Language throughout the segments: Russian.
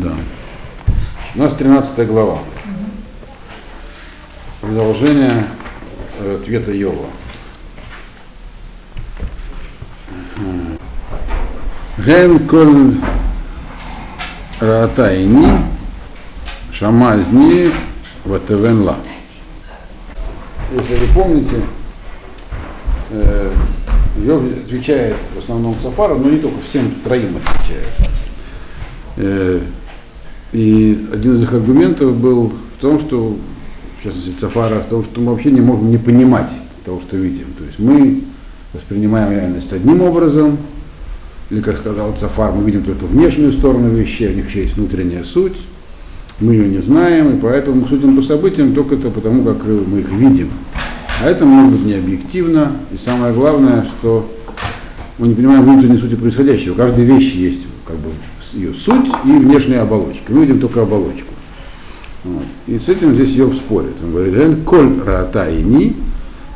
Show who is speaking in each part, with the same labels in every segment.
Speaker 1: Да. У нас 13 глава. Продолжение э, ответа Йова. Ген коль шамазни ватевен ла. Если вы помните, э, Йов отвечает в основном Цафару, но не только, всем троим отвечает. И один из их аргументов был в том, что, в частности, Цафара, в том, что мы вообще не можем не понимать того, что видим. То есть мы воспринимаем реальность одним образом, или, как сказал Цафар, мы видим только внешнюю сторону вещей, у них есть внутренняя суть, мы ее не знаем, и поэтому мы судим по событиям только то потому, как мы их видим. А это может быть не объективно, и самое главное, что мы не понимаем внутренней сути происходящего. У каждой вещи есть как бы ее суть и внешняя оболочка. Мы видим только оболочку. Вот. И с этим здесь ее спорит. Он говорит, коль ратайни,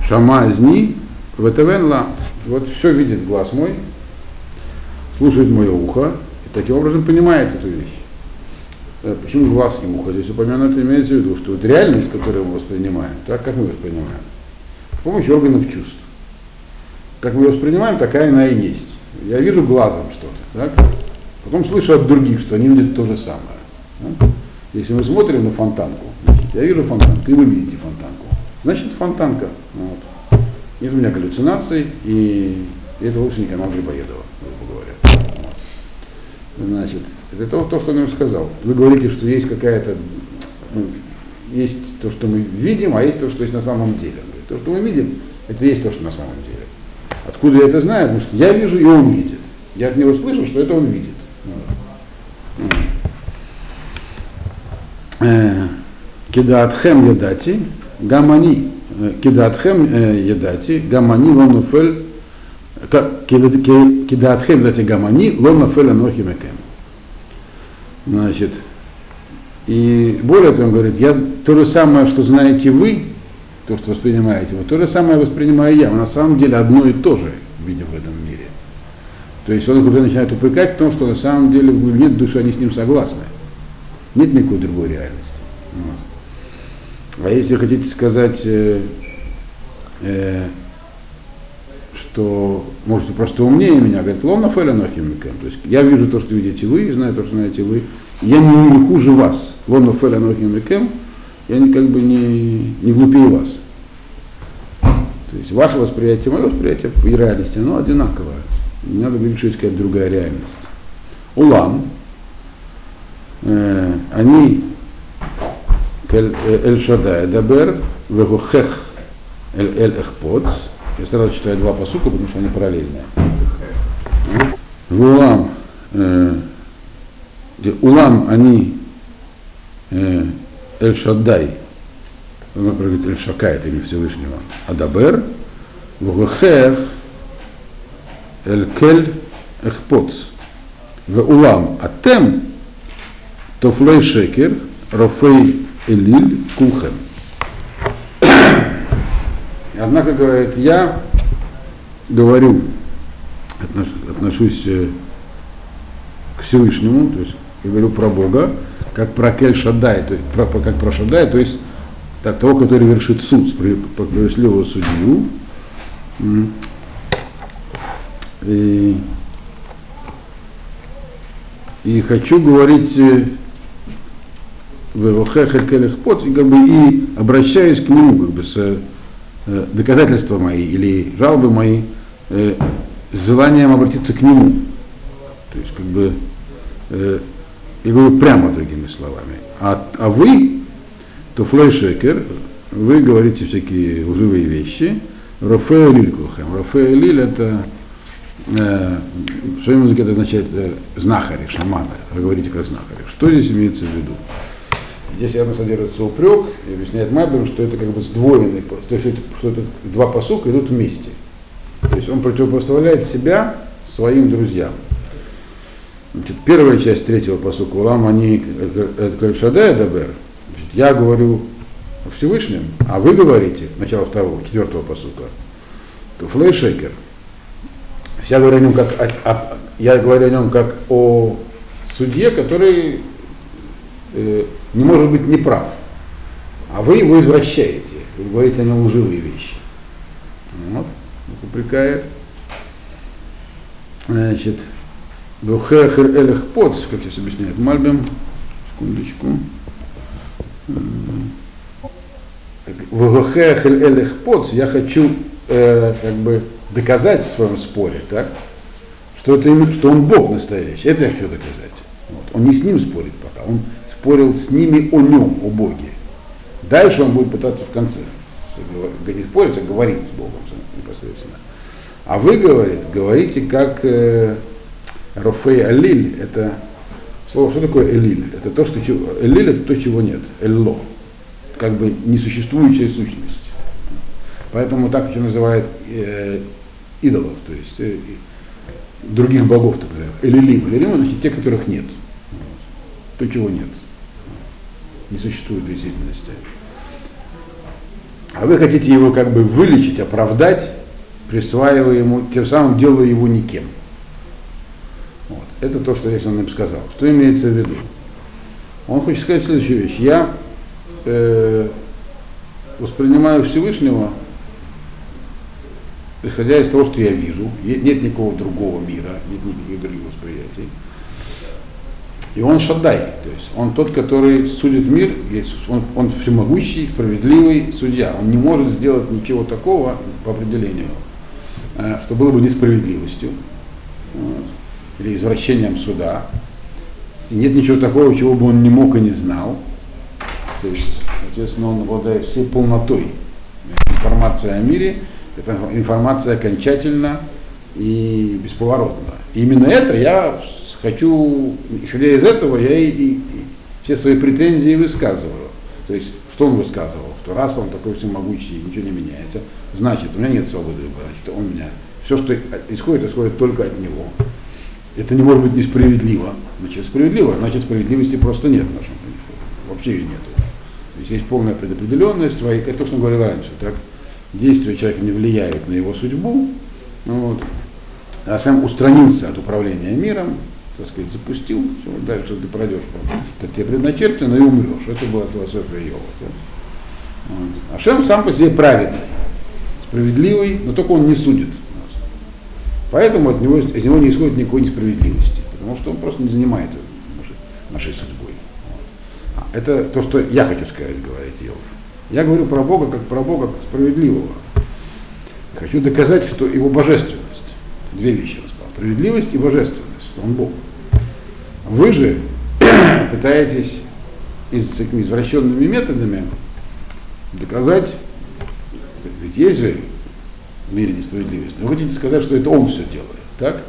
Speaker 1: шамазни, ветевен. Вот все видит глаз мой, слушает мое ухо, и таким образом понимает эту вещь. Э, почему глаз и ухо? Здесь упомянуто имеется в виду, что вот реальность, которую мы воспринимаем, так как мы воспринимаем, с помощью органов чувств. Как мы воспринимаем, такая она и есть. Я вижу глазом что-то, так? Потом слышу от других, что они видят то же самое. Если мы смотрим на фонтанку, значит, я вижу фонтанку, и вы видите фонтанку. Значит, фонтанка. Вот. Нет у меня галлюцинаций, и это вовсе не канал Грибоедова, грубо говоря. Вот. Значит, это то, то, что он им сказал. Вы говорите, что есть какая-то, ну, есть то, что мы видим, а есть то, что есть на самом деле. То, что мы видим, это есть то, что на самом деле. Откуда я это знаю? Потому что я вижу, и он видит. Я от него слышу, что это он видит. Кидаатхем ядати, гамани. Кидаатхем ядати, гамани лонуфель. Кидаатхем ядати гамани, лонуфель анохимекем. Значит, и более того, он говорит, я то же самое, что знаете вы, то, что воспринимаете вы, то же самое воспринимаю я. Но на самом деле одно и то же видим в этом. То есть он уже начинает упрекать в том, что на самом деле глубине души они с ним согласны. Нет никакой другой реальности. Вот. А если хотите сказать, э, э, что можете просто умнее меня, говорит, ловно фэлянохимикам. То есть я вижу то, что видите вы, знаю то, что знаете вы. Я не, не хуже вас. Ловно фэлянохимикам. Я не, как бы не, не глупее вас. То есть ваше восприятие, мое восприятие и реальности, оно одинаковое. Надо говорить, что есть какая-то другая реальность. Улам, э, они Эль Шадай Дабер, Вегухех Эль Эль Эхпоц. Я сразу читаю два посука, потому что они параллельные. В Улам, э, Улам они э, Эль Шаддай, он говорит Эль Шака, это не Всевышнего, Адабер, Вегухех Эль Кель Эхпоц. В Улам Атем Тофлей Шекер, Рофей Элиль Кулхем. Однако, говорит, я говорю, отношусь к Всевышнему, то есть я говорю про Бога, как про Кель Шадай, то есть, про, как про Шадай, то есть так, того, который вершит суд, справедливого судью. И, и хочу говорить в пот, и как бы и обращаюсь к нему, как бы с э, доказательства мои или жалобы мои, э, с желанием обратиться к нему. То есть как бы э, я говорю прямо другими словами. А, а вы, то флойшекер, вы говорите всякие лживые вещи. Рафаэль Лилькухем. Рафаэль Лиль это э, в своем языке это означает э, знахари, шаманы. Вы говорите как знахари. Что здесь имеется в виду? Здесь явно содержится упрек, и объясняет Мабин, что это как бы сдвоенный, то есть что это два посука идут вместе. То есть он противопоставляет себя своим друзьям. Значит, первая часть третьего посука, Улам они Кальшадая Дабер, я говорю о Всевышнем, а вы говорите, начало второго, четвертого посука, то флейшекер. Я говорю о нем как о, о, я говорю о нем как о судье, который э, не может быть неправ. А вы его извращаете. Вы говорите о нем лживые вещи. Вот, упрекает. Значит, Бухехер Элех Поц, как сейчас объясняет Мальбим, секундочку. Вухехер Элех Поц, я хочу э, как бы доказать в своем споре, так, что, это, что он Бог настоящий. Это я хочу доказать. Вот. Он не с ним спорит пока, он спорил с ними о нем, о Боге. Дальше он будет пытаться в конце не спорить, а говорить с Богом непосредственно. А вы, говорит, говорите как э, Рофей Алиль, это слово, что такое Элиль? Это то, что Элиль это то, чего нет. Элло. Как бы несуществующая сущность. Поэтому так еще называют э, идолов, то есть э, других богов, например. Элилим. Элилим значит те, которых нет. То, чего нет. Не существует в действительности. А вы хотите его как бы вылечить, оправдать, присваивая ему, тем самым делая его никем. Вот. Это то, что здесь он сказал. Что имеется в виду? Он хочет сказать следующую вещь. Я э, воспринимаю Всевышнего, исходя из того, что я вижу. Нет никакого другого мира, нет никаких других восприятий. И он Шаддай, то есть он тот, который судит мир, он, он всемогущий, справедливый судья. Он не может сделать ничего такого по определению, э, что было бы несправедливостью вот, или извращением суда. И нет ничего такого, чего бы он не мог и не знал. То есть, соответственно, он обладает всей полнотой информации о мире. Эта информация окончательна и бесповоротна. И именно это я хочу, исходя из этого, я и, и, и все свои претензии высказываю. То есть, что он высказывал? Что раз он такой всемогущий, ничего не меняется, значит, у меня нет свободы выбора, значит, он меня, все, что исходит, исходит только от него. Это не может быть несправедливо. Значит, справедливо, значит, справедливости просто нет в нашем. Вообще ее нет. То есть есть полная предопределенность, это то, что он говорил раньше, так? Действия человека не влияют на его судьбу. Вот. Ашем устранился от управления миром, так сказать, запустил, все, дальше ты пройдешь, как тебе предначертано, и умрешь. Это была философия Йова. Вот. А Шем сам по себе праведный, справедливый, но только он не судит нас. Поэтому от него, из него не исходит никакой несправедливости, потому что он просто не занимается нашей судьбой. Вот. А это то, что я хочу сказать, говорит Йов. Я говорю про Бога как про Бога справедливого. Хочу доказать, что его божественность. Две вещи я сказал. Справедливость и божественность. Он Бог. Вы же пытаетесь из, такими извращенными методами доказать, ведь есть же в мире несправедливость, но вы хотите сказать, что это он все делает, так?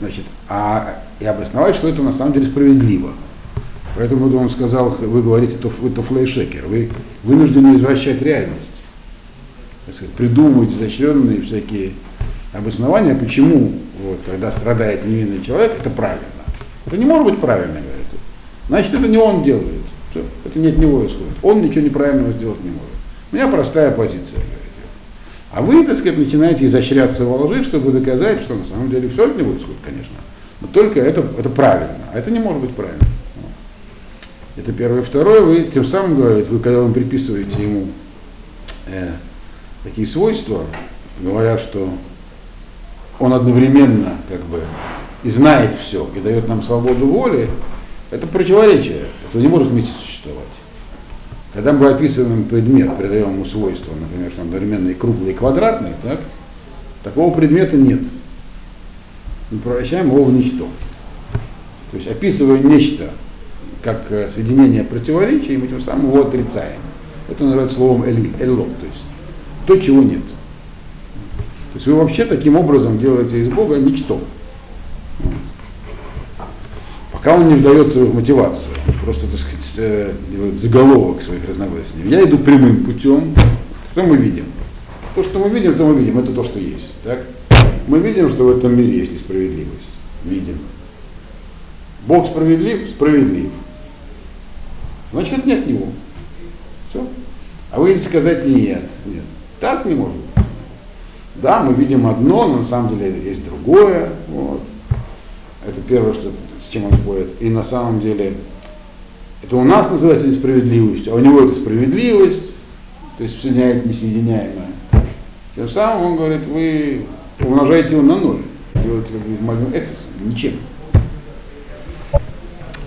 Speaker 1: Значит, а и обосновать, что это на самом деле справедливо. Поэтому он сказал, вы говорите, это, это флейшекер, вы вынуждены извращать реальность. Сказать, придумывать изощренные всякие обоснования, почему вот, когда страдает невинный человек, это правильно. Это не может быть правильно, говорит. Значит, это не он делает. Все, это не от него исходит. Он ничего неправильного сделать не может. У меня простая позиция, говорит. А вы, так сказать, начинаете изощряться во лжи, чтобы доказать, что на самом деле все от него исходит, конечно. Но только это, это правильно. А это не может быть правильно. Это первое. Второе, вы тем самым говорите, вы когда вы приписываете ему э, такие свойства, говоря, что он одновременно как бы и знает все, и дает нам свободу воли, это противоречие, это не может вместе существовать. Когда мы описываем предмет, придаем ему свойства, например, что он одновременно и круглый, и квадратный, так, такого предмета нет. Мы превращаем его в ничто. То есть описывая нечто как э, соединение противоречий, мы тем самым его отрицаем. Это называется словом эль, элло, то есть то, чего нет. То есть вы вообще таким образом делаете из Бога ничто. Пока он не вдается в их мотивацию, просто, так сказать, э, заголовок своих разногласий. Я иду прямым путем, что мы видим? То, что мы видим, то мы видим, это то, что есть. Так? Мы видим, что в этом мире есть несправедливость. Видим. Бог справедлив? Справедлив. Значит, это не от него. Все. А вы идете сказать нет. Нет. Так не может быть. Да, мы видим одно, но на самом деле есть другое. Вот. Это первое, что, с чем он спорит. И на самом деле Это у нас называется несправедливостью, а у него это справедливость, то есть соединяет несоединяемое. Тем самым он говорит, вы умножаете его на ноль, делаете как бы эфисом, ничем.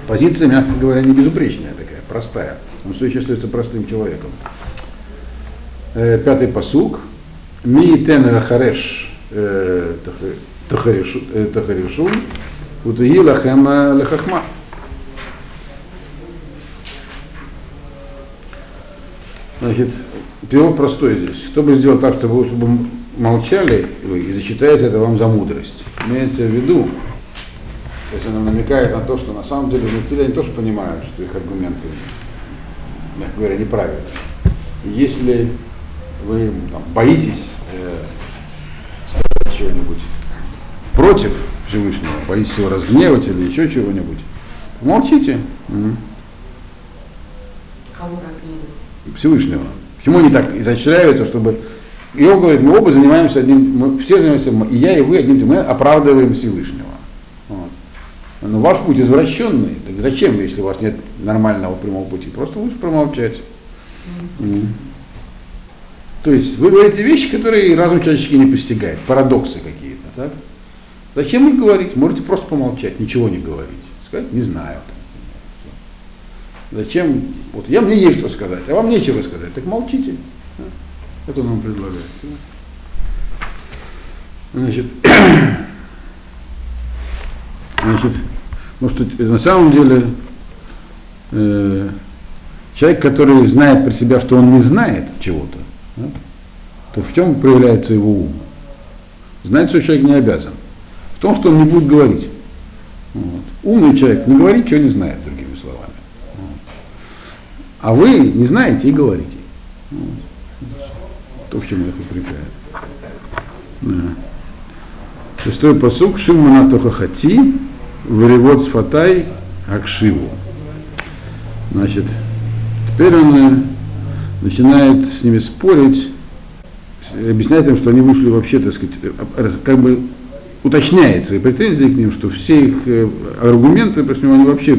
Speaker 1: Позиция, мягко говоря, не безупречная такая, простая. Он все еще остается простым человеком. Э, пятый посук. Ми тен хареш э, тахаришун, утаги лахем лехахма. Значит, перевод простой здесь. Кто бы сделал так, чтобы, чтобы молчали вы и зачитается это вам за мудрость. Имеется в виду, то есть она намекает на то, что на самом деле внутри они тоже понимают, что их аргументы, мягко говоря, неправильные. И если вы там, боитесь э, сказать чего-нибудь против Всевышнего, боитесь его разгневать или еще чего-нибудь, молчите. Угу.
Speaker 2: Кого разгневать?
Speaker 1: Всевышнего. Почему они так изощряются, чтобы... И он говорит, мы оба занимаемся одним, мы все занимаемся, и я, и вы одним, мы оправдываем Всевышнего. Но ваш путь извращенный, так зачем, если у вас нет нормального прямого пути? Просто лучше промолчать. Mm. То есть вы говорите вещи, которые разум человеческий не постигает, парадоксы какие-то. Так? Зачем их говорить? Можете просто помолчать, ничего не говорить. Сказать, не знаю. Зачем? Вот я мне есть что сказать, а вам нечего сказать. Так молчите. Это он нам предлагает. Значит, значит, ну что на самом деле э, человек, который знает про себя, что он не знает чего-то, да, то в чем проявляется его ум? Знать, что человек не обязан. В том, что он не будет говорить. Вот. Умный человек не говорит, что не знает, другими словами. Вот. А вы не знаете и говорите. Вот. То, в чем это укрепляет. Да. Шестой посук Шимона Тохахати Варевод Сфатай Акшиву. Значит, теперь он э, начинает с ними спорить, объясняет им, что они вышли вообще, так сказать, э, как бы уточняет свои претензии к ним, что все их э, аргументы, против него, они вообще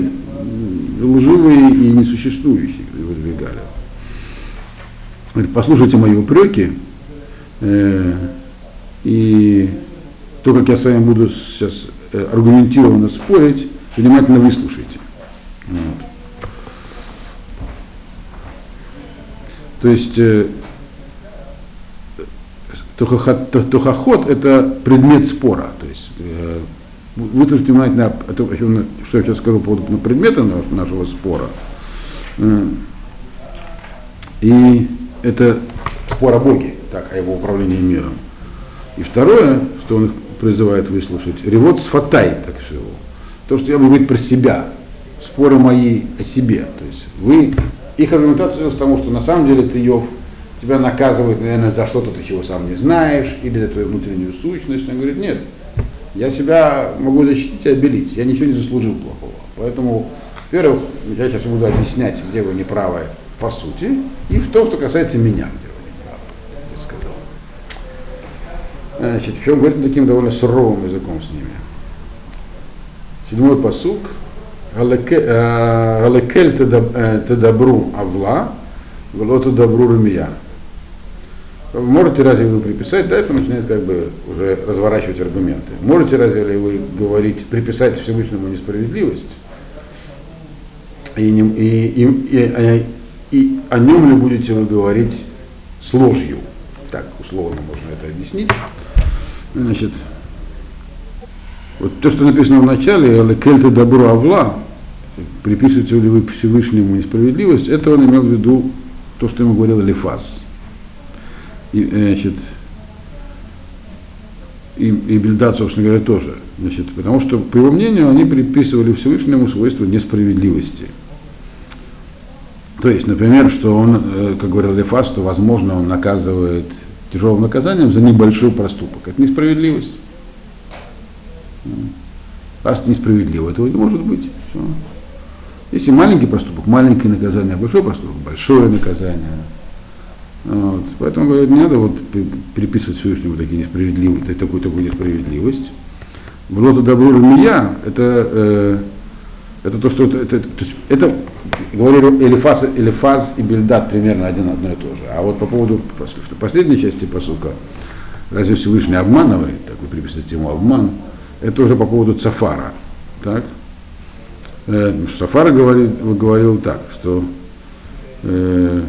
Speaker 1: лживые и несуществующие выдвигали. Послушайте мои упреки, э, и то, как я с вами буду сейчас э, аргументированно спорить, внимательно выслушайте. Вот. То есть э, тухахот это предмет спора. То есть э, выслушайте внимательно, что я сейчас скажу по поводу предмета нашего спора. Э, и это спор о Боге, так, о его управлении миром. И второе, что он призывает выслушать, ревод с фатай, так всего. То, что я буду говорить про себя, споры мои о себе. То есть вы, их аргументация в тому, что на самом деле ты Йов, тебя наказывают, наверное, за что-то ты чего сам не знаешь, или за твою внутреннюю сущность. Он говорит, нет, я себя могу защитить и обелить, я ничего не заслужил плохого. Поэтому, во-первых, я сейчас буду объяснять, где вы неправы по сути, и в том, что касается меня, где вы неправы, я сказал. Значит, он говорит таким довольно суровым языком с ними. Седьмой посук. Галекель тедабру авла, велоту добру румия. Можете разве вы приписать, дальше он начинает как бы уже разворачивать аргументы. Можете разве вы говорить, приписать Всевышнему несправедливость и, не, и, и, и, и о нем ли будете вы говорить с ложью? Так, условно можно это объяснить. Значит, вот то, что написано в начале, кельта добро авла, приписываете ли вы Всевышнему несправедливость, это он имел в виду то, что ему говорил Лефаз. И, значит, и, и Бельдад, собственно говоря, тоже. Значит, потому что, по его мнению, они приписывали Всевышнему свойство несправедливости. То есть, например, что он, э, как говорил Лефас, что, возможно, он наказывает тяжелым наказанием за небольшой проступок. Это несправедливость. Раз несправедливо, этого не может быть. Все. Если маленький проступок, маленькое наказание, а большой проступок, большое наказание. Вот. Поэтому, говорят, не надо вот приписывать Всевышнему такие несправедливые, такую, такую несправедливость. Было то добро меня, это, э, это то, что это, это, то есть это говорили Элифаз, Элифаз и Бельдат примерно один одно и то же. А вот по поводу что последней части посука, разве Всевышний обманывает, так вы приписываете ему обман, это уже по поводу Цафара. Так? Э, Сафар говорил, говорил так, что э,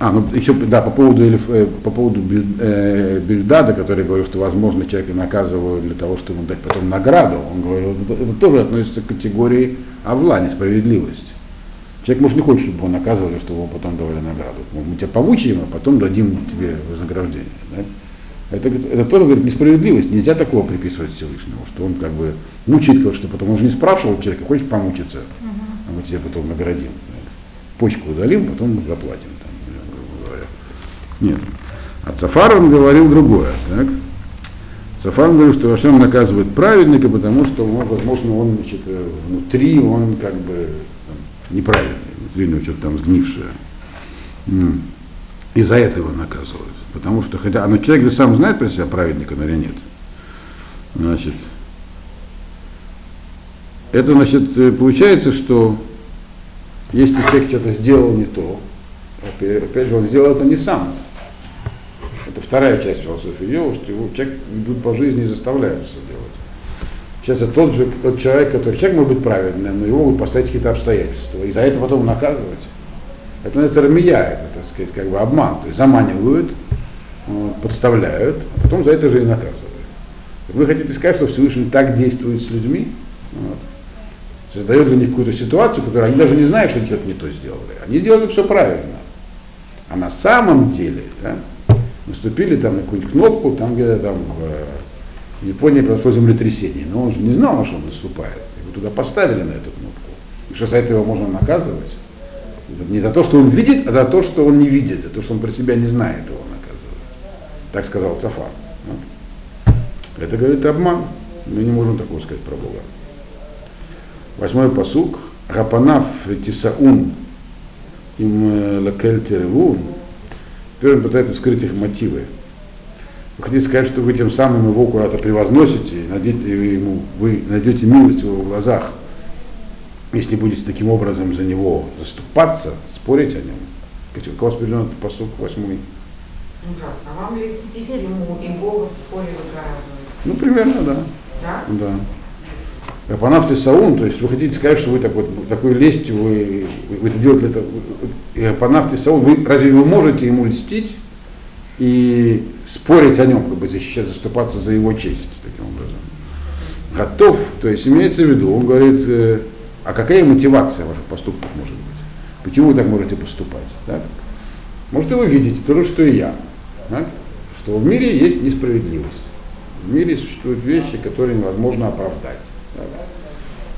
Speaker 1: а, ну еще да, по поводу, э, по поводу э, Бельдада, который говорил, что возможно человека наказывают для того, чтобы ему дать потом награду. Он говорил, это, это тоже относится к категории авла, несправедливость. Человек, может, не хочет, чтобы его наказывали, чтобы ему потом давали награду. Мы тебя помучаем, а потом дадим тебе вознаграждение. Да? Это, это тоже говорит несправедливость. Нельзя такого приписывать Всевышнему, что он как бы мучает кого-то, что потом он же не спрашивал человека, хочешь помучиться, а мы тебе потом наградим. Да? Почку удалим, потом заплатим. Нет. А Цафар он говорил другое. Так? Цафар говорил, что Ашем наказывает праведника, потому что, возможно, он значит, внутри, он как бы там, неправильный, внутри него что-то там сгнившее. И за это его наказывают. Потому что, хотя но человек же сам знает про себя, праведника или нет. Значит, это значит, получается, что если человек что-то сделал не то, опять же, он сделал это не сам. Вторая часть философии Йова, что его человек идут по жизни и заставляют все делать. Сейчас это тот же тот человек, который человек может быть праведным, но его могут поставить какие-то обстоятельства, и за это потом наказывать. Это называется рамия, это, так сказать, как бы обман. То есть заманивают, подставляют, а потом за это же и наказывают. Вы хотите сказать, что Всевышний так действует с людьми? Вот. Создает для них какую-то ситуацию, которую они даже не знают, что они что-то не то сделали. Они делали все правильно. А на самом деле да, наступили там на какую-нибудь кнопку, там где-то там в Японии произошло землетрясение. Но он же не знал, на что он наступает. Его туда поставили на эту кнопку. И что за это его можно наказывать? Не за то, что он видит, а за то, что он не видит, за то, что он про себя не знает его наказывать. Так сказал Цафар. Это, говорит, обман. Мы не можем такого сказать про Бога. Восьмой посук. Рапанав Тисаун им э, лакель теревун. Теперь он пытается скрыть их мотивы. Вы хотите сказать, что вы тем самым его куда-то превозносите, и ему, вы найдете милость в его глазах, если будете таким образом за него заступаться, спорить о нем. Как вас приведен этот посук восьмой?
Speaker 2: Ужасно. А вам ли действительно ему и Бога в споре
Speaker 1: Ну, примерно, да.
Speaker 2: Да?
Speaker 1: Да. Апанафти Саун, то есть вы хотите сказать, что вы так вот, такой лестью, вы, вы это делаете, это, Апанафти Саун, вы, разве вы можете ему льстить и спорить о нем, как бы защищать, заступаться за его честь таким образом? Готов, то есть имеется в виду, он говорит, э, а какая мотивация ваших поступков может быть? Почему вы так можете поступать? Так? Может, и вы видите то же, что и я, так? что в мире есть несправедливость. В мире существуют вещи, которые невозможно оправдать.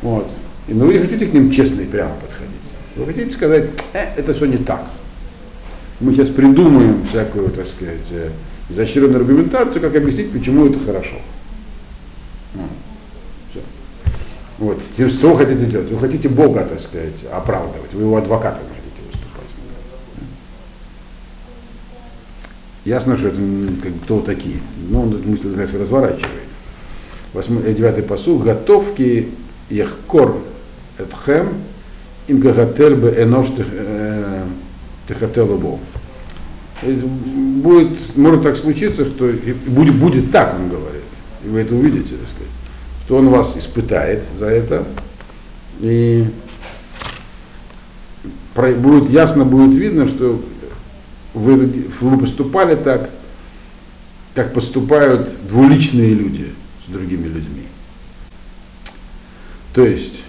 Speaker 1: Вот. И, но ну, вы не хотите к ним честно и прямо подходить. Вы хотите сказать, э, это все не так. Мы сейчас придумаем всякую, так сказать, э, изощренную аргументацию, как объяснить, почему это хорошо. Все. Вот. Что вы хотите делать? Вы хотите Бога, так сказать, оправдывать. Вы его адвокатом хотите выступать. Ясно, что это как, кто такие. Но он эту мысль дальше разворачивает. Восьмой, девятый посуд. Готовки яхкор этхем им гагатель бы энош техателу бо. Будет, может так случиться, что будет, будет так, он говорит. И вы это увидите, так сказать, что он вас испытает за это. И будет ясно будет видно, что вы, вы поступали так, как поступают двуличные люди другими людьми. То есть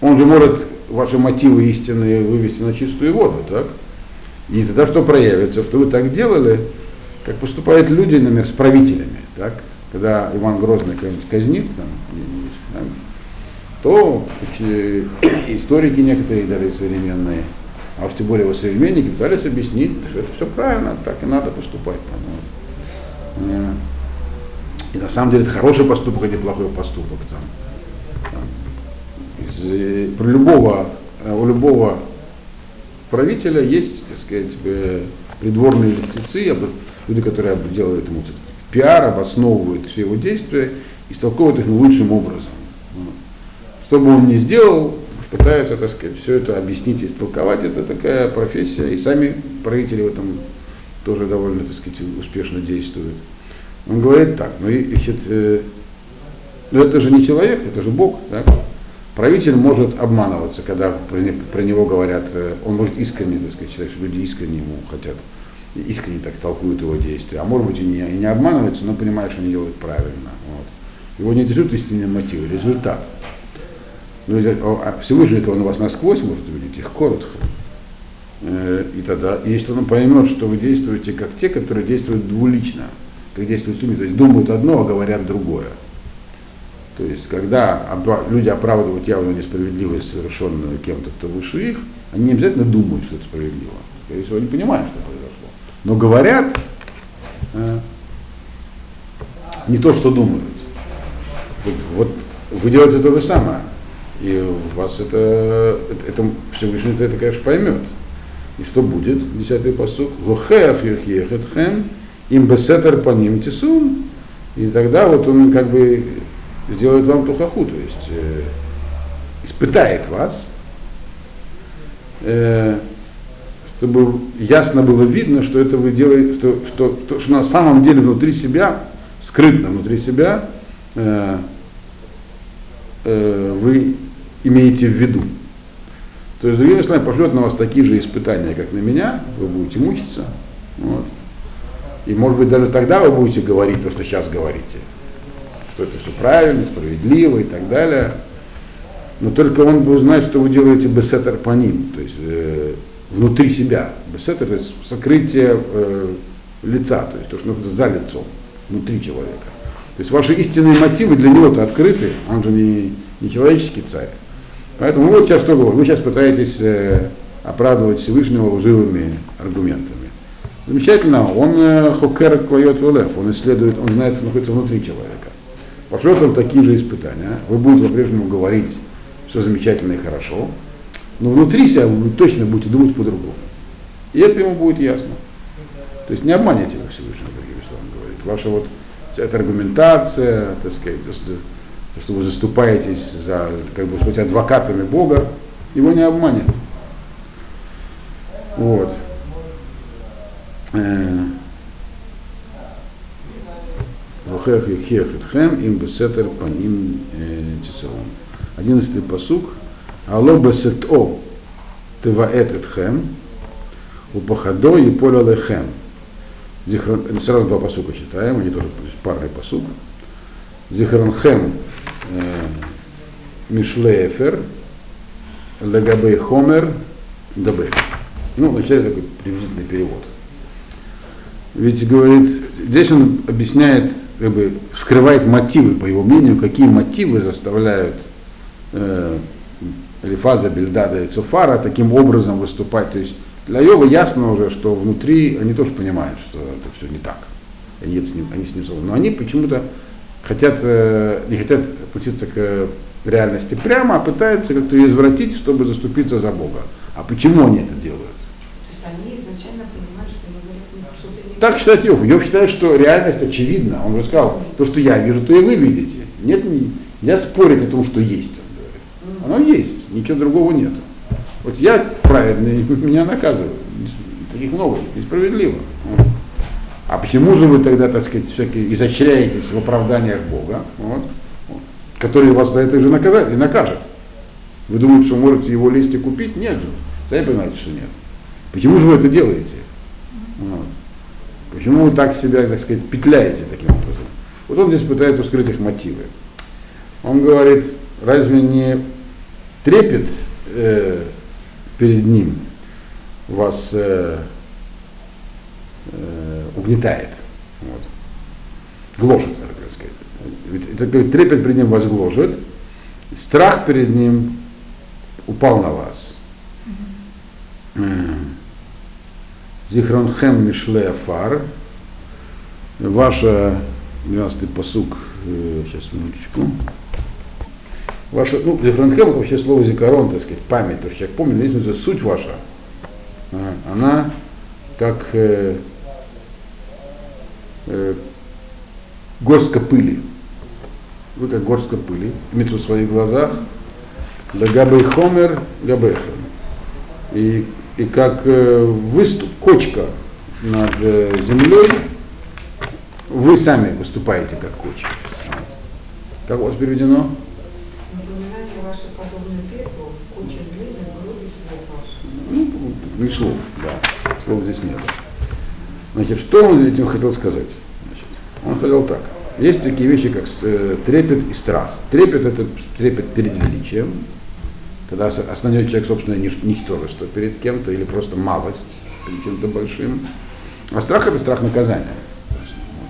Speaker 1: он же может ваши мотивы истинные вывести на чистую воду, так? И тогда что проявится? Что вы так делали, как поступают люди, например, с правителями, так? Когда Иван Грозный кого-нибудь казнит, там, то историки некоторые, даже современные, а уж тем более его современники пытались объяснить, что это все правильно, так и надо поступать. Там, и на самом деле это хороший поступок, а не плохой поступок. Там, там, из, э, про любого, э, у любого правителя есть, так сказать, э, придворные листицы, люди, которые делают ему пиар, обосновывают все его действия и истолковывают их наилучшим образом. Что бы он ни сделал, пытаются, так сказать, все это объяснить и истолковать. Это такая профессия, и сами правители в этом тоже довольно, так сказать, успешно действуют. Он говорит так, ну, значит, э, ну это же не человек, это же Бог, да? Правитель может обманываться, когда про, не, про него говорят, э, он может искренне, так сказать, считать, что люди искренне ему хотят, искренне так толкуют его действия, а может быть и не, и не обманывается, но понимает, что они делают правильно. Вот. Его не интересует истинные мотивы, результат. Ну, а Всевышний это он вас насквозь может увидеть, их коротко. Э, и тогда, если он поймет, что вы действуете как те, которые действуют двулично, как действуют суми, то есть думают одно, а говорят другое. То есть, когда люди оправдывают явно несправедливость, совершенную кем-то, кто выше их, они не обязательно думают, что это справедливо. Скорее всего, они понимают, что произошло. Но говорят э, не то, что думают. Вот, вот вы делаете то же самое. И у вас это, это, это Всевышний это, конечно, поймет. И что будет? Десятый посуд. Вохеах юхехетхем им бесетер по ним тисун. И тогда вот он как бы сделает вам тухаху, то есть э, испытает вас, э, чтобы ясно было видно, что это вы делаете, что, что, что, что на самом деле внутри себя, скрытно внутри себя, э, э, вы имеете в виду. То есть, другими словами, пошлет на вас такие же испытания, как на меня, вы будете мучиться. Вот. И может быть даже тогда вы будете говорить то, что сейчас говорите. Что это все правильно, справедливо и так далее. Но только он будет знать, что вы делаете бесетер по ним, то есть э, внутри себя. Бесетер, то есть сокрытие э, лица, то есть то, что находится за лицом, внутри человека. То есть ваши истинные мотивы для него-то открыты, он же не, не человеческий царь. Поэтому вот сейчас что говорю, вы сейчас пытаетесь э, оправдывать Всевышнего лживыми аргументами. Замечательно, он э, хокер клоет велев, он исследует, он знает, что находится внутри человека. Пошлет он такие же испытания, вы будете по-прежнему говорить, все замечательно и хорошо, но внутри себя вы точно будете думать по-другому. И это ему будет ясно. То есть не обманете вы Всевышнего, другими словами говорит. Ваша вот эта аргументация, так сказать, что вы заступаетесь за, как бы сказать, адвокатами Бога, его не обманет. Вот. Вахех и хех им бесетер по ним тисовым. Одиннадцатый посук. Алло бесет о тываэт этхем, упахадо и поле лехем. Сразу два посука читаем, они тоже парный посук. Зихранхем Мишлеефер, Легабей Хомер, Габей. Ну, вначале такой приблизительный перевод. Ведь говорит, здесь он объясняет, как бы скрывает мотивы, по его мнению, какие мотивы заставляют э, Элифаза, Бельдада и Цуфара таким образом выступать. То есть для Йова ясно уже, что внутри они тоже понимают, что это все не так. Они с ним, они с ним Но они почему-то хотят, э, не хотят относиться к реальности прямо, а пытаются как-то ее извратить, чтобы заступиться за Бога. А почему они это делают? Так считает Йов. Йов считает, что реальность очевидна. Он уже сказал, то, что я вижу, то и вы видите. Нет, я спорить о том, что есть. Он говорит. Оно есть, ничего другого нет. Вот я праведный, меня наказывают. Таких много, несправедливо. А почему же вы тогда, так сказать, всякие изощряетесь в оправданиях Бога, вот, вот, который вас за это же наказать, и накажет? Вы думаете, что можете его листья купить? Нет же. Сами понимаете, что нет. Почему же вы это делаете? Вот. Почему вы так себя, так сказать, петляете таким образом? Вот он здесь пытается вскрыть их мотивы. Он говорит, разве не трепет э, перед ним вас э, э, угнетает. Вот. Гложет, так сказать. Ведь трепет перед ним вас гложет, страх перед ним упал на вас. Зихронхем Мишле Афар. Ваша 12-й посук, сейчас минуточку. Ваша, ну, Зихронхем это вообще слово зикарон, так сказать, память, то, что человек помнит, здесь суть ваша, она как э, э, горстка пыли. Вы как горстка пыли, имеете в своих глазах, Дагабей хомер габехем. И, и как э, выступ, кочка над э, землей, вы сами выступаете как кочка. Как у вас переведено? Ну, не слов, да. Слов здесь нет. Значит, что он этим хотел сказать? Значит, он хотел так. Есть такие вещи, как э, трепет и страх. Трепет – это трепет перед величием, когда осознает человек собственное ничтожество перед кем-то или просто малость перед чем-то большим. А страх – это страх наказания.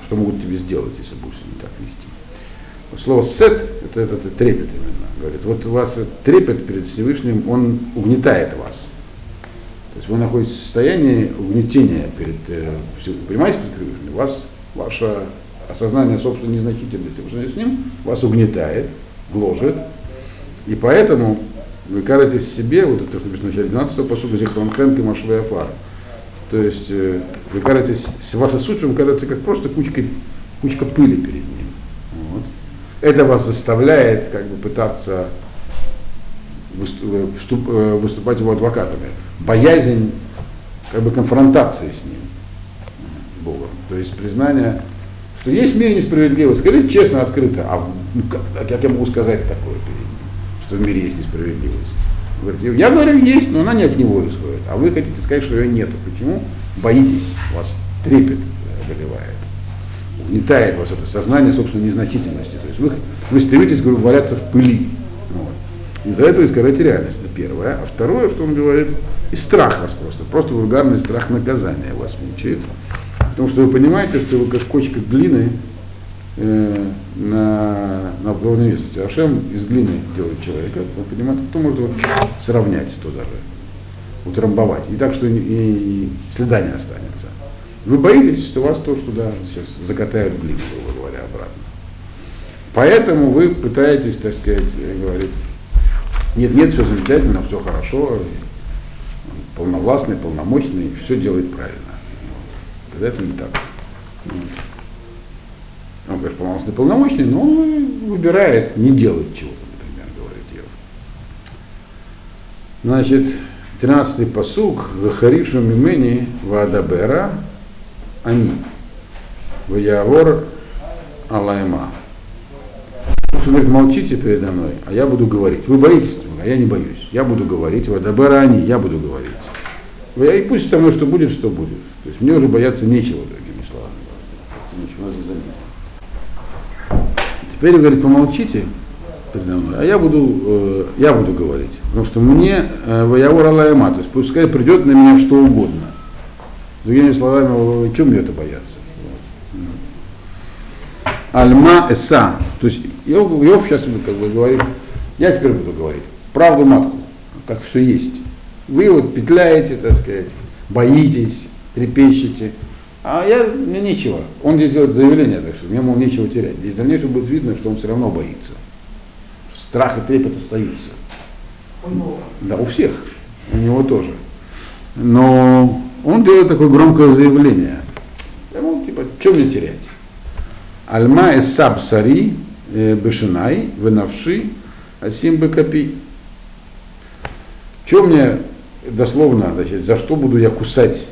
Speaker 1: Что могут тебе сделать, если будешь не так вести. Слово «сет» это, это, это трепет именно. Говорит, вот у вас трепет перед Всевышним, он угнетает вас. То есть вы находитесь в состоянии угнетения перед э, понимаете, у вас ваше осознание собственной незначительности по с ним вас угнетает, гложет, и поэтому вы кажетесь себе, вот это, написано в начале 12 посуду, Зихронхем Кимашве Афар. То есть э, вы кажетесь, ваша суть вам кажется как просто кучка, кучка пыли перед ним. Вот. Это вас заставляет как бы пытаться выступ, э, выступать его адвокатами. Боязнь как бы конфронтации с ним, Богом. То есть признание, что есть в мире несправедливость. Скажите честно, открыто. А ну, как, как я могу сказать такое что в мире есть несправедливость? Я говорю, есть, но она не от него исходит. А вы хотите сказать, что ее нету. Почему? Боитесь, у вас трепет выливает. Угнетает вас это сознание собственной незначительности. То есть вы, вы стремитесь, грубо говоря, в пыли. Из-за этого искажаете реальность, это первое. А второе, что он говорит, и страх вас просто, просто вульгарный страх наказания вас мучает. Потому что вы понимаете, что вы как кочка глины э, на, на обговорной местности. Ашем из глины делает человека, вы понимаете, кто может его сравнять то даже, утрамбовать. И так, что и, и следа не останется. Вы боитесь, что вас тоже туда сейчас закатают глину, грубо говоря, обратно. Поэтому вы пытаетесь, так сказать, говорить, нет, нет, все замечательно, все хорошо, полновластный, полномочный, все делает правильно. Когда это не так. Он, конечно, полновластный, полномочный, но он выбирает не делать чего-то, например, говорит Йов. Значит, 13-й посуг, Вахаришу Мимени Вадабера, они, Ваявор Алайма что говорит, молчите передо мной, а я буду говорить. Вы боитесь, а я не боюсь. Я буду говорить, вот они, я буду говорить. И пусть со мной что будет, что будет. То есть мне уже бояться нечего, другими словами. Ничего Теперь, говорит, помолчите передо мной, а я буду, э, я буду говорить. Потому что мне э, воявор Аллайма, то есть пускай придет на меня что угодно. Другими словами, чем мне это бояться? Альма Эса. То есть Иов, Иов сейчас как бы говорит, я теперь буду говорить правду матку, как все есть. Вы вот петляете, так сказать, боитесь, трепещете, а я, мне нечего. Он здесь делает заявление, так что мне, мол, нечего терять. Здесь в дальнейшем будет видно, что он все равно боится. Страх и трепет остаются. Да, у всех. У него тоже. Но он делает такое громкое заявление. Я, мол, типа, что мне терять? Альма эсаб сари э, бешинай венавши асим бекапи. Что мне дословно, значит, за что буду я кусать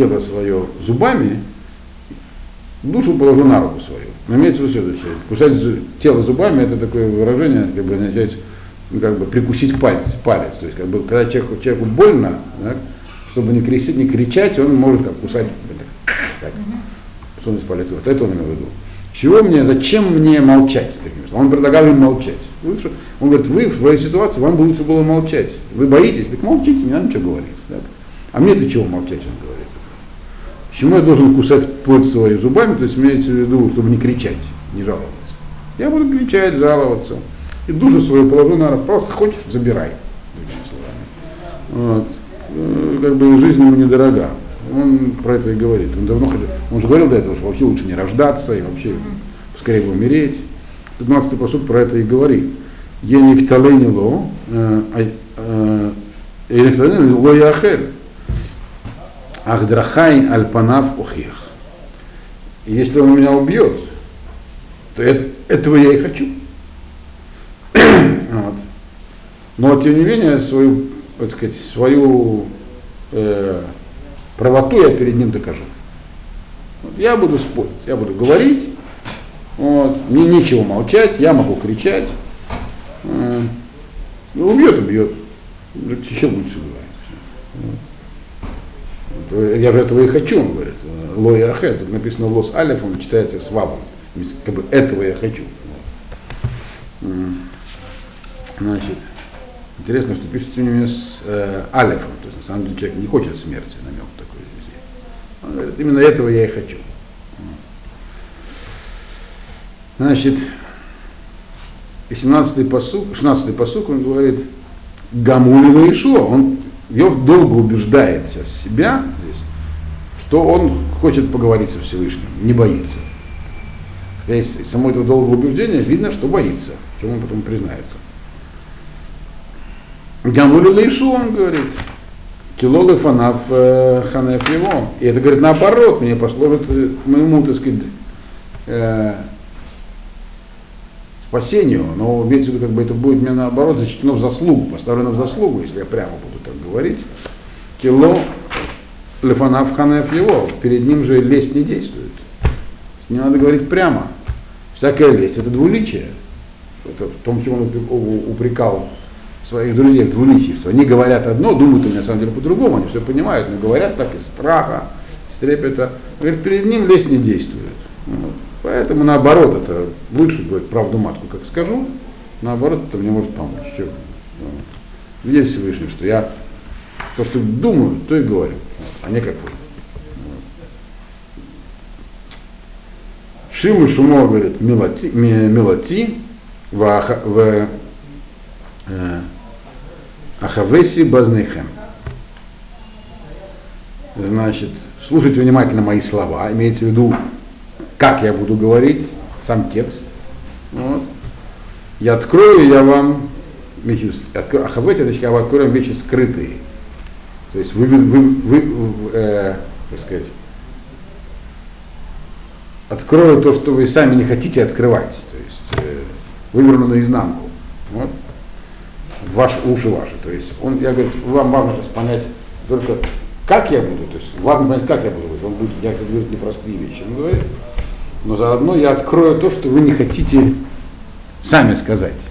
Speaker 1: тело свое зубами, душу положу на руку свою. Но имеется в виду следующее. Кусать тело зубами это такое выражение, как бы означает, как бы прикусить палец, палец. То есть, как бы, когда человеку, человеку больно, да, чтобы не кричать, не кричать, он может как, кусать так, сунуть палец. Вот это он имел в виду. Чего мне, зачем мне молчать? Он предлагал им молчать. Он говорит, вы в своей ситуации, вам бы лучше было молчать. Вы боитесь, так молчите, не надо ничего говорить. Так? А мне для чего молчать, он говорит. Почему я должен кусать плоть своими зубами, то есть имеется в виду, чтобы не кричать, не жаловаться. Я буду кричать, жаловаться. И душу свою положу на просто хочешь, забирай. Вот. Э, как бы жизнь ему недорога. Он про это и говорит. Он давно хотел, он же говорил до этого, что вообще лучше не рождаться и вообще скорее бы умереть. 15-й посуд про это и говорит. Еникталенило, э, а, э, Еникталенило ло яхель. Ахдрахай альпанав ухих. Если он меня убьет, то это, этого я и хочу. вот. Но тем не менее свою, так сказать, свою э, правоту я перед ним докажу. Вот, я буду спорить, я буду говорить, вот, мне нечего молчать, я могу кричать. Э, ну, убьет, убьет. Еще лучше бывает. Я же этого и хочу, он говорит. Лоя Ахет, тут написано Лос Алиф, он читается с вавом. Как бы этого я хочу. Значит, интересно, что пишет у него с э, Алифом, то есть на самом деле человек не хочет смерти, намек такой здесь. Он говорит, именно этого я и хочу. Значит, и 17-й посук, 16-й посук, он говорит, Гамулева Ишуа, он Йов долго убеждается себя здесь, что он хочет поговорить со Всевышним, не боится. Хотя из само этого долгого убеждения видно, что боится, чем он потом признается. Гамулева Ишуа, он говорит, Килолы фанав э, ханеф его. И это говорит наоборот, мне послужит э, моему, так сказать, э, спасению, но имеется в виду, как бы это будет мне наоборот зачтено в заслугу, поставлено в заслугу, если я прямо буду так говорить. Кило лефанав ханеф его, перед ним же лесть не действует. Не надо говорить прямо. Всякая лесть это двуличие. Это в том, чем он упрекал своих друзей в двуличии, что они говорят одно, думают на самом деле по-другому, они все понимают, но говорят так из страха, из трепета. Говорит, перед ним лесть не действует. Вот. Поэтому наоборот, это лучше говорить правду матку, как скажу, наоборот, это мне может помочь. Видите Всевышний, что я то, что думаю, то и говорю, а не как вы. Шиму Шумо говорит, мелати, мелати в, э, Ахавеси Базнейхем. Значит, слушайте внимательно мои слова, имеется в виду как я буду говорить, сам текст. Вот. Я открою, я вам вещи, открою, ахавете, значит, открою вещи скрытые. То есть вы, вы, вы, вы э, как сказать, открою то, что вы сами не хотите открывать. То есть э, выверну наизнанку. Вот. Ваши уши ваши. То есть он, я говорю, вам важно сейчас понять только как я буду, то есть важно понять, как я буду говорить. Он будет, я говорю, непростые вещи. Он говорит, но заодно я открою то, что вы не хотите сами сказать.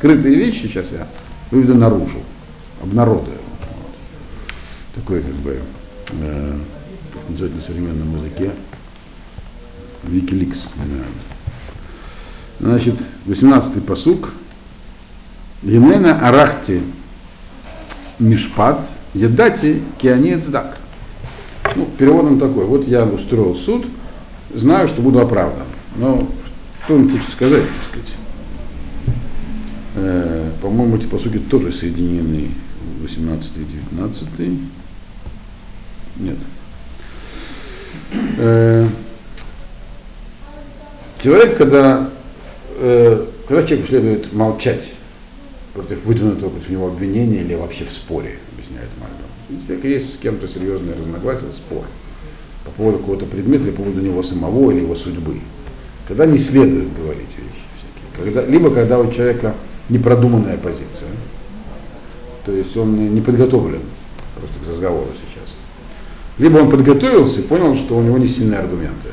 Speaker 1: Скрытые вещи сейчас я выведу наружу, обнародую. Вот. Такой как бы, э, как на современном языке, Викиликс. Значит, 18-й посук. Римена арахти мишпат едати киани Ну, перевод он такой. Вот я устроил суд, знаю, что буду оправдан. Но что он хочет сказать, так сказать? Э, по-моему, эти посуки тоже соединены 18 и 19. Нет. Э, человек, когда, э, когда человеку следует молчать против выдвинутого против него обвинения или вообще в споре, объясняет Мальдон. Есть с кем-то серьезное разногласие, спор по поводу какого-то предмета, или по поводу него самого, или его судьбы. Когда не следует говорить вещи всякие. Когда, либо когда у человека непродуманная позиция, то есть он не подготовлен просто к разговору сейчас. Либо он подготовился и понял, что у него не сильные аргументы.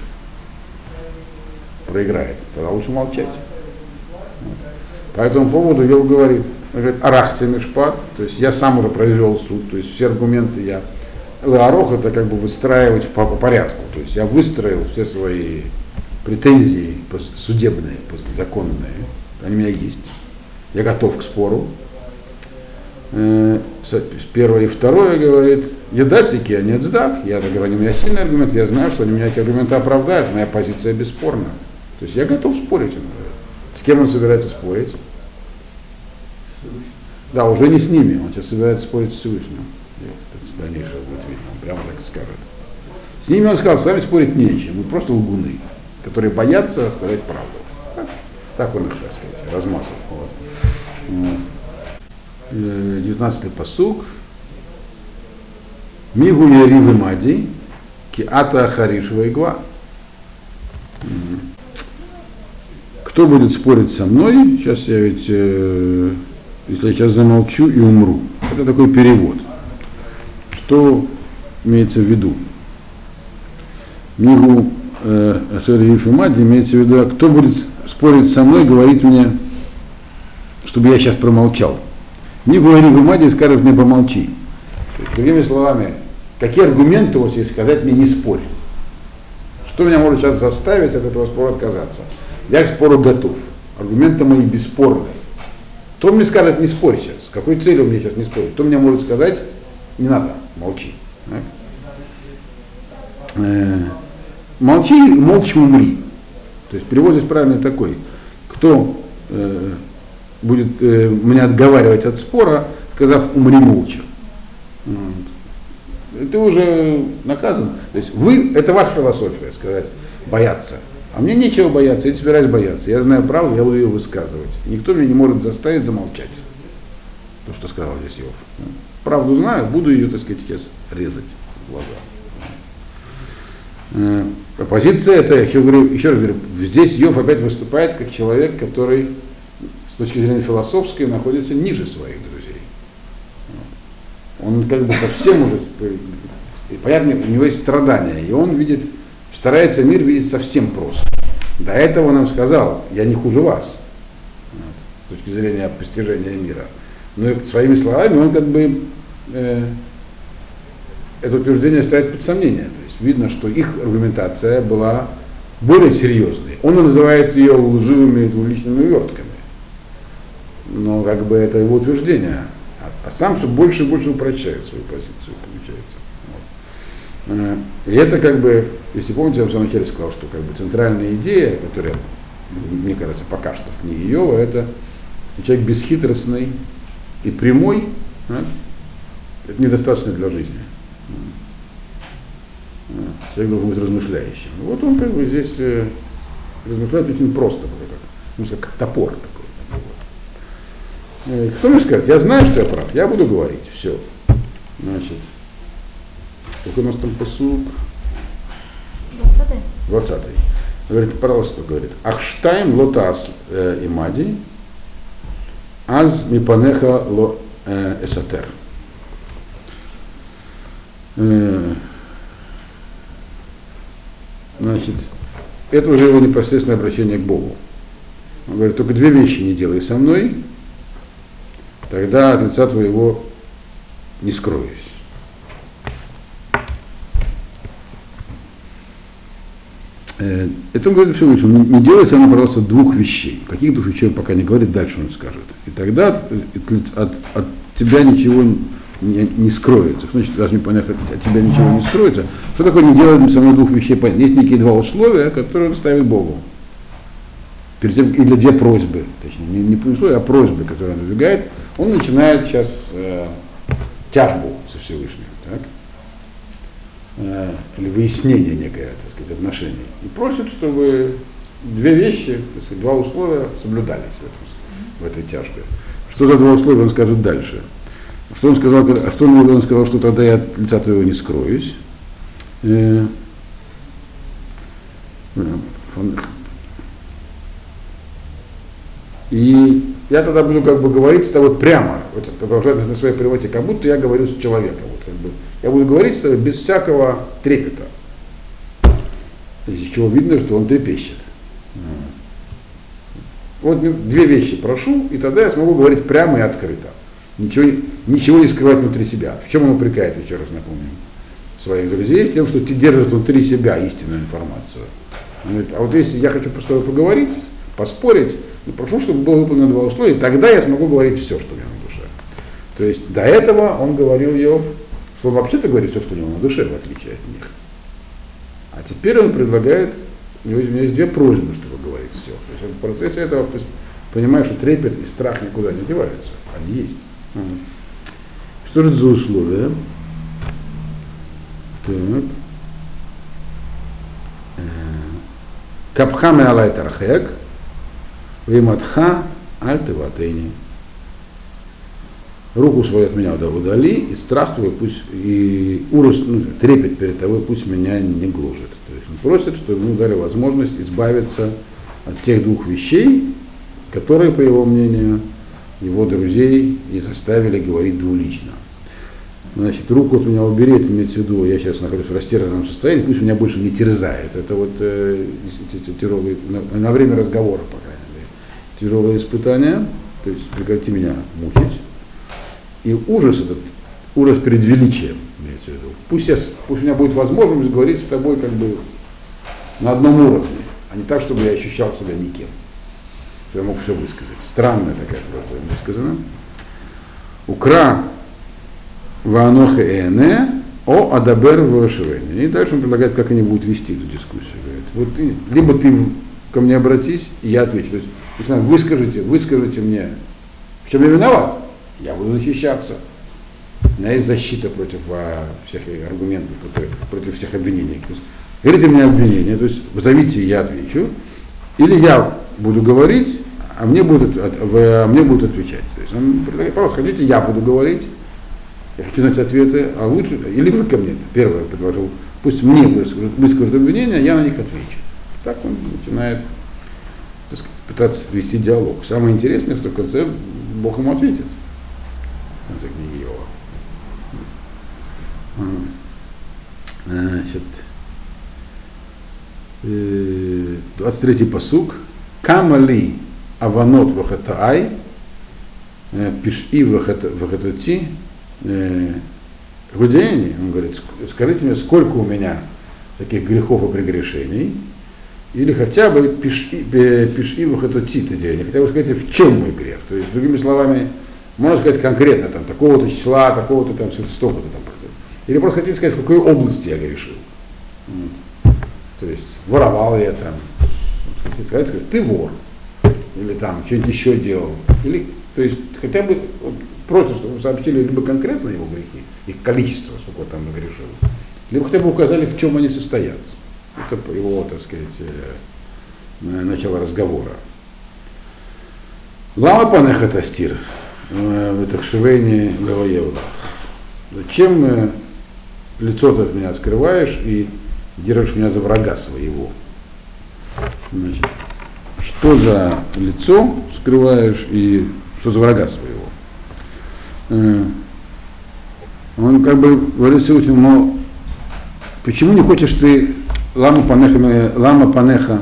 Speaker 1: Проиграет. Тогда лучше молчать. Вот. По этому поводу Йов говорит, говорит, арахте мешпат, то есть я сам уже произвел суд, то есть все аргументы я Ларох это как бы выстраивать по порядку. То есть я выстроил все свои претензии судебные, законные, они у меня есть я готов к спору. Э, первое и второе говорит, едатики, а не дздак. Я говорю, у меня сильный аргумент, я знаю, что они меня эти аргументы оправдают, моя позиция бесспорна. То есть я готов спорить, он говорит. С кем он собирается спорить? Да, уже не с ними, он сейчас собирается спорить с Всевышним. Это дальнейшее будет видно, он прямо так скажет. С ними он сказал, с вами спорить нечем, вы просто лгуны, которые боятся сказать правду. Так, он их, так сказать, размазывает. Э, 19 посук. Мигу яри Яривы ки ата харишва Игва. Кто будет спорить со мной? Сейчас я ведь, э, если я сейчас замолчу и умру. Это такой перевод. Что имеется в виду? Мигу э, Ашер Мади имеется в виду, кто будет спорить со мной, говорит мне, чтобы я сейчас промолчал. Не говори в Мади и скажет мне помолчи. Другими словами, какие аргументы у вас есть сказать мне не спорь? Что меня может сейчас заставить от этого спора отказаться? Я к спору готов. Аргументы мои бесспорные. Кто мне скажет, не спорь сейчас? С какой целью мне сейчас не спорить? Кто мне может сказать, не надо, молчи. Э, молчи, молча умри. То есть перевод здесь правильный такой. Кто э, будет э, меня отговаривать от спора, сказав умри молча. Вот. Ты уже наказан. То есть вы, это ваша философия, сказать, бояться. А мне нечего бояться, я не собираюсь бояться. Я знаю правду, я буду ее высказывать. Никто меня не может заставить замолчать. То, что сказал здесь Йов. Правду знаю, буду ее, так сказать, сейчас резать в глаза. Э, оппозиция, это, я еще раз говорю, здесь Йов опять выступает как человек, который с точки зрения философской находится ниже своих друзей. Он как бы совсем уже, понятно, у него есть страдания, и он видит старается мир видеть совсем просто. До этого он нам сказал, я не хуже вас, с точки зрения постижения мира. Но своими словами он как бы э, это утверждение ставит под сомнение. То есть видно, что их аргументация была более серьезной. Он называет ее лживыми двуличными увертками. Но как бы это его утверждение. А, а сам все больше и больше упрощает свою позицию, получается. Э, и это как бы если помните, я в самом начале сказал, что как бы центральная идея, которая, мне кажется, пока что в книге Йова, это человек бесхитростный и прямой, да, это недостаточно для жизни. Человек должен быть размышляющим. Вот он как бы здесь э, размышляет очень просто, как, ну, как топор. Э, кто мне скажет, я знаю, что я прав, я буду говорить, все. Значит, какой у нас там посуд? 20 -й. Говорит, пожалуйста, говорит, Ахштайм лотас э, имади, аз мипанеха ло э, эсатер. Э, значит, это уже его непосредственное обращение к Богу. Он говорит, только две вещи не делай со мной, тогда от лица твоего не скроюсь. Э, это он говорит все выше. Не делай сам, пожалуйста, двух вещей. Каких двух вещей он пока не говорит, дальше он скажет. И тогда от, от тебя ничего не, не скроется. Значит, даже не понять, от тебя ничего не скроется. Что такое не делать со мной двух вещей? Понятно. Есть некие два условия, которые он ставит Богу. Перед тем, или две просьбы, точнее, не, не условия, а просьбы, которые он выдвигает. Он начинает сейчас э, тяжбу со Всевышним. Так? Э, или выяснение некое, так сказать, отношений. И просит, чтобы две вещи, так сказать, два условия соблюдались в, этом, в этой тяжбе. Что за два условия, он скажет дальше. Что он сказал, а что он, сказал, что тогда я от лица твоего не скроюсь. Э, и я тогда буду как бы говорить с тобой прямо, вот, продолжать на своей приводе, как будто я говорю с человеком. Вот, как бы, я буду говорить с тобой без всякого трепета. Из чего видно, что он трепещет. Вот две вещи прошу, и тогда я смогу говорить прямо и открыто. Ничего, ничего не скрывать внутри себя. В чем он упрекает, еще раз напомню, своих друзей? Тем, что ты держишь внутри себя истинную информацию. Он говорит, а вот если я хочу просто поговорить, поспорить, ну, прошу, чтобы было выполнено два условия, тогда я смогу говорить все, что у меня на душе. То есть до этого он говорил Йов, что он вообще-то говорит все, что у него на душе, в отличие от них. А теперь он предлагает, у него, есть две просьбы, чтобы говорить все. То есть в процессе этого понимает, что трепет и страх никуда не деваются. Они есть. Что же это за условия? Так. Э, Капхаме алай виматха альтыватейни руку свою от меня удали, и страх твой пусть, и ужас, ну, трепет перед тобой пусть меня не гложет. То есть он просит, чтобы ему дали возможность избавиться от тех двух вещей, которые, по его мнению, его друзей и заставили говорить двулично. Значит, руку от меня убери, это имеется в виду, я сейчас нахожусь в растерянном состоянии, пусть меня больше не терзает. Это вот э, на, время разговора, по тяжелые испытания, то есть прекрати меня мучить. И ужас этот, ужас перед величием, имеется в виду. Пусть, я, пусть у меня будет возможность говорить с тобой как бы на одном уровне, а не так, чтобы я ощущал себя никем. Я мог все высказать. Странная такая фраза высказана. Укра Ваноха Эне, о Адабер Вашевене. И дальше он предлагает, как они будут вести эту дискуссию. Говорит, вот ты, либо ты ко мне обратись, и я отвечу. То есть, если выскажите, выскажите мне, в чем я виноват, я буду защищаться. У меня есть защита против а, всех аргументов, против, против всех обвинений. Говорите мне обвинение, то есть позовите, я отвечу. Или я буду говорить, а мне будут, а мне будут отвечать. То есть он предлагает, пожалуйста, хотите, я буду говорить, я хочу знать ответы, а лучше, или вы ко мне, первое предложил, пусть мне выскажут обвинения, а я на них отвечу. Так он начинает так сказать, пытаться вести диалог. Самое интересное, что в конце Бог ему ответит. Это книги Иова. Значит, 23-й э, посук. Камали аванот вахатаай, э, пиши вахатати, Гудеяний, он говорит, скажите мне, сколько у меня таких грехов и прегрешений, или хотя бы пиши их это тита деяния, хотя бы скажите, в чем мой грех. То есть, другими словами, можно сказать конкретно, там, такого-то числа, такого-то там, столько-то там. Или просто хотите сказать, в какой области я грешил. То есть, воровал я там. Хотите сказать, сказать, ты вор. Или там, что-нибудь еще делал. Или, то есть, хотя бы вот, просто, чтобы вы сообщили либо конкретно его грехи, их количество, сколько там нагрешил, либо хотя бы указали, в чем они состоят. Это его, так сказать, э, начало разговора. Лама панех это стир, в это шевейне Гаваевлах. Зачем э, лицо ты от меня скрываешь и держишь меня за врага своего? Значит, что за лицо скрываешь и что за врага своего? Э, он как бы говорит Всевышнему, почему не хочешь ты лама панеха, лама панеха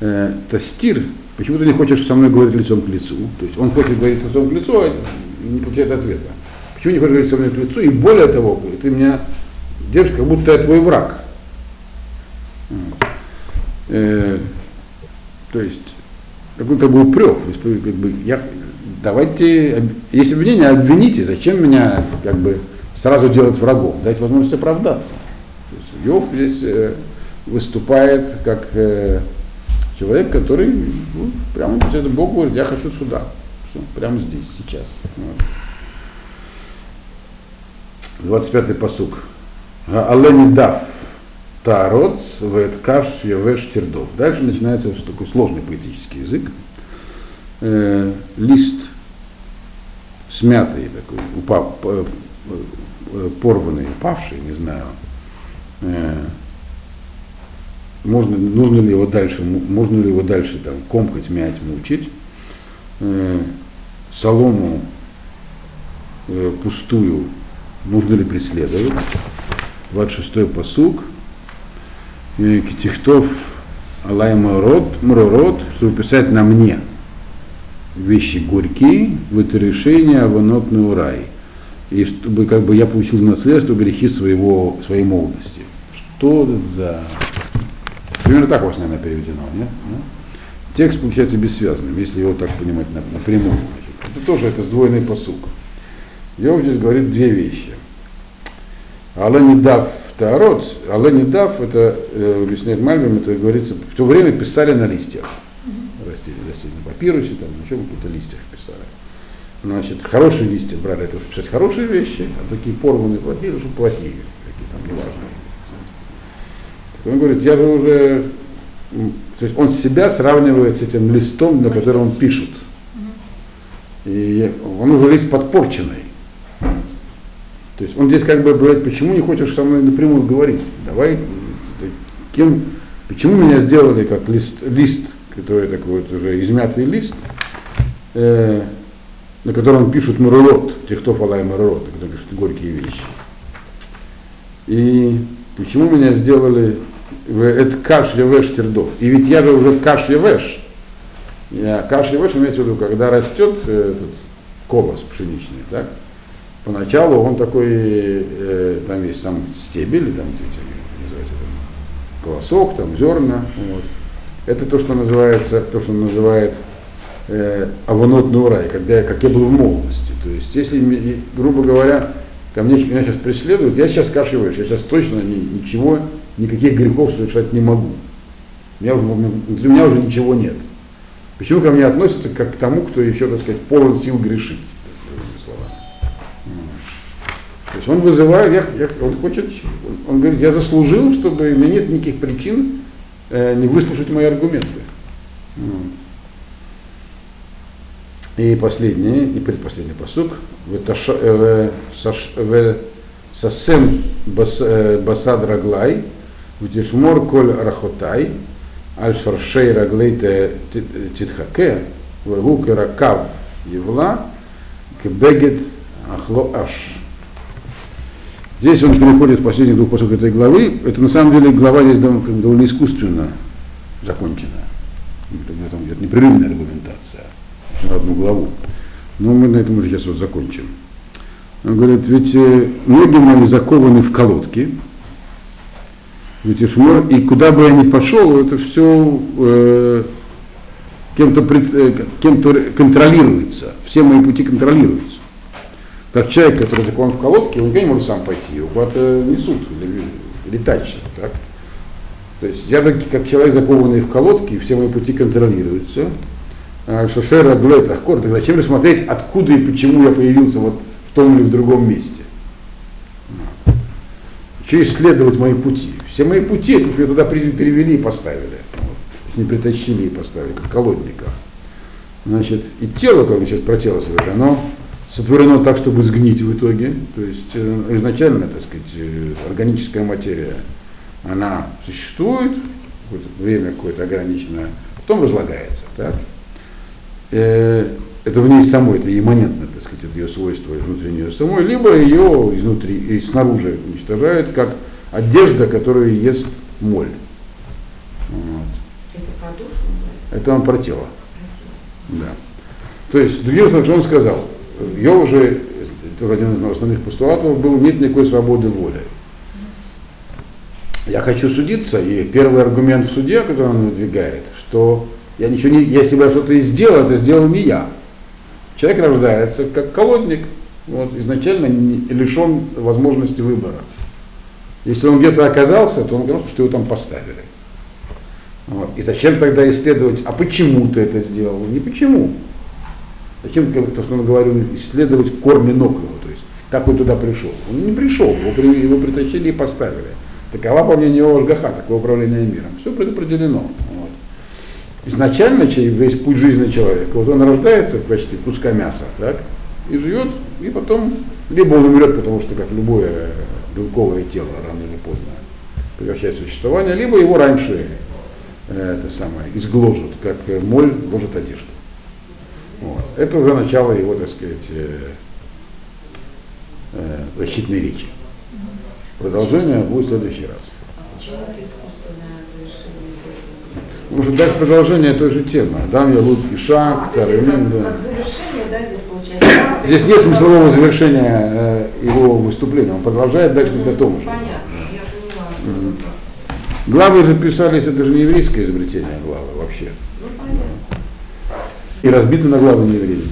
Speaker 1: э, тастир, почему ты не хочешь со мной говорить лицом к лицу? То есть он хочет говорить лицом к лицу, а не получает ответа. Почему не хочешь говорить со мной к лицу? И более того, ты меня держишь, как будто я твой враг. Э, то есть такой как бы упрек. Как бы, я, давайте, если обвинение, обвините, зачем меня как бы сразу делать врагом, дать возможность оправдаться. Йов здесь э, выступает как э, человек, который ну, прямо это Бог говорит, я хочу сюда, прямо здесь, сейчас. Вот. 25-й посук. Алени дав тароц веткаш явеш тердов. Дальше начинается такой сложный поэтический язык. Э, лист смятый такой, упав, порванный, упавший, не знаю, э, можно, нужно ли его дальше, можно ли его дальше там комкать, мять, мучить, э, солому э, пустую нужно ли преследовать, 26-й посуг, Китихтов Алай Морот, Мророт, чтобы писать на мне – вещи горькие, в это решение аванотный рай. И чтобы как бы я получил наследство грехи своего, своей молодости. Что это за... Примерно так у вас, наверное, переведено, нет? Текст получается бессвязным, если его так понимать напрямую. Это тоже это сдвоенный посук. Йов здесь говорит две вещи. Алла не дав Таарот, Алла не дав, это, э, объясняет Мальбим, это говорится, в то время писали на листьях растения, растения на папирусе, там, еще какие-то листьях писали. Значит, хорошие листья брали, это чтобы писать хорошие вещи, а такие порванные чтобы плохие, какие там неважные. Он говорит, я же уже, то есть он себя сравнивает с этим листом, на котором он пишет. И он уже лист подпорченный. То есть он здесь как бы говорит, почему не хочешь со мной напрямую говорить? Давай, кем, почему меня сделали как лист, лист который такой вот уже измятый лист, э, на котором пишут Марурот, Техтов Алай Марурот, на котором пишут горькие вещи. И почему меня сделали ואת קש יבש תרדוף? И ведь я же уже קש יבש. Я קש יבש имеется в виду, когда растет э, этот колос пшеничный, так? Поначалу он такой, э, там есть сам стебель, там эти, называется, там, колосок, там зерна, вот. Это то, что называется, то, что называет э, עוונות נעורי, когда я, как я был в молодости. То есть, если, грубо говоря, ко мне, меня сейчас преследуют, я сейчас кашиваешь, я сейчас точно ни- ничего, никаких грехов совершать не могу. У меня, внутри меня уже ничего нет. Почему ко мне относятся как к тому, кто еще, так сказать, полон сил грешить? То есть он вызывает, я, я- он хочет, он, говорит, я заслужил, чтобы у меня нет никаких причин э, не выслушать мои аргументы. М. И последний, и предпоследний посук. «Веташа- э, Сасем э, басад раглай, втишмор коль рахотай, аль шаршей раглей титхаке, вегу керакав евла, кебегет ахло аш. Здесь он переходит в последних двух посоках этой главы. Это на самом деле глава здесь довольно, довольно искусственно закончена. Это непрерывная аргументация на одну главу. Но мы на этом уже сейчас вот закончим. Он говорит, ведь э, ноги мои закованы в колодки, ведь Ишмор, и куда бы я ни пошел, это все э, кем-то, пред- э, кем-то контролируется, все мои пути контролируются. Как человек, который закован в колодке, он никогда не может сам пойти, его куда-то несут или. Так? То есть я как человек, закованный в колодке, все мои пути контролируются. А Шошера Глет Ахкор, тогда зачем рассмотреть, откуда и почему я появился вот в том или в другом месте? Еще исследовать мои пути. Все мои пути, это уж меня туда перевели и поставили. Вот. Не притащили и поставили, как колодника. Значит, и тело, как мы сейчас про тело сказали, оно сотворено так, чтобы сгнить в итоге. То есть э, изначально, так сказать, э, органическая материя, она существует, какое-то время какое-то ограниченное, потом разлагается. Так? Э, это в ней самой, это имманентно, так сказать, это ее свойство внутри нее самой, либо ее изнутри и снаружи уничтожают, как одежда, которую ест моль. Вот.
Speaker 2: Это душу говорит?
Speaker 1: Это он про тело.
Speaker 2: Про тело.
Speaker 1: Да. То есть, другим словом, что он сказал, ее уже, это один из основных постулатов был, нет никакой свободы воли. Я хочу судиться, и первый аргумент в суде, который он выдвигает, что я ничего не, если бы я что-то и сделал, это сделал не я. Человек рождается как колодник, вот, изначально лишен возможности выбора. Если он где-то оказался, то он говорит, что его там поставили. Вот. И зачем тогда исследовать, а почему ты это сделал? Не почему. Зачем, как то, что он говорил, исследовать корни ног его, то есть как он туда пришел. Он не пришел, его, его притащили и поставили. Такова, по мнению Ошгаха, такое управление миром. Все предопределено. Изначально весь путь жизни человека, вот он рождается в куска мяса, так, и живет, и потом, либо он умрет, потому что, как любое белковое тело, рано или поздно прекращает существование, либо его раньше э, это самое, изгложат, как э, моль ложит одежду. Вот. Это уже начало его, так сказать, э, э, защитной речи. Продолжение будет в следующий раз.
Speaker 2: Почему это завершение?
Speaker 1: Что дальше продолжение той же темы. Адам, Ялут, Иша,
Speaker 2: А, то есть
Speaker 1: Царь,
Speaker 2: как,
Speaker 1: да.
Speaker 2: как завершение, да, здесь получается?
Speaker 1: Здесь нет смыслового завершения э, его выступления. Он продолжает дальше говорить о том же.
Speaker 2: Понятно, я.
Speaker 1: Мгм. Главы же писались, это же не еврейское изобретение главы вообще.
Speaker 2: Ну, понятно.
Speaker 1: И разбиты на главы не евреи.